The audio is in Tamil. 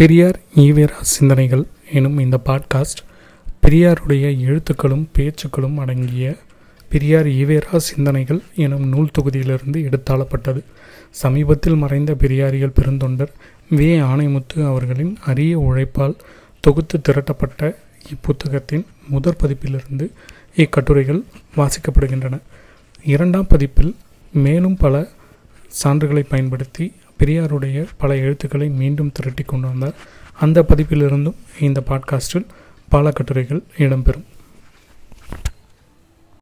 பெரியார் ஈவேரா சிந்தனைகள் எனும் இந்த பாட்காஸ்ட் பெரியாருடைய எழுத்துக்களும் பேச்சுக்களும் அடங்கிய பெரியார் ஈவேரா சிந்தனைகள் எனும் நூல் தொகுதியிலிருந்து எடுத்தாளப்பட்டது. சமீபத்தில் மறைந்த பெரியாரியல் பெருந்தொண்டர் வே. ஆணைமுத்து அவர்களின் அரிய உழைப்பால் தொகுத்து திரட்டப்பட்ட இப்புத்தகத்தின் முதற் பதிப்பிலிருந்து இக்கட்டுரைகள் வாசிக்கப்படுகின்றன. இரண்டாம் பதிப்பில் மேலும் பல சான்றுகளை பயன்படுத்தி பெரியாருடைய பல எழுத்துக்களை மீண்டும் திரட்டி கொண்டு வந்தார். அந்த பதிப்பிலிருந்தும் இந்த பாட்காஸ்டில் பல கட்டுரைகள் இடம்பெறும்.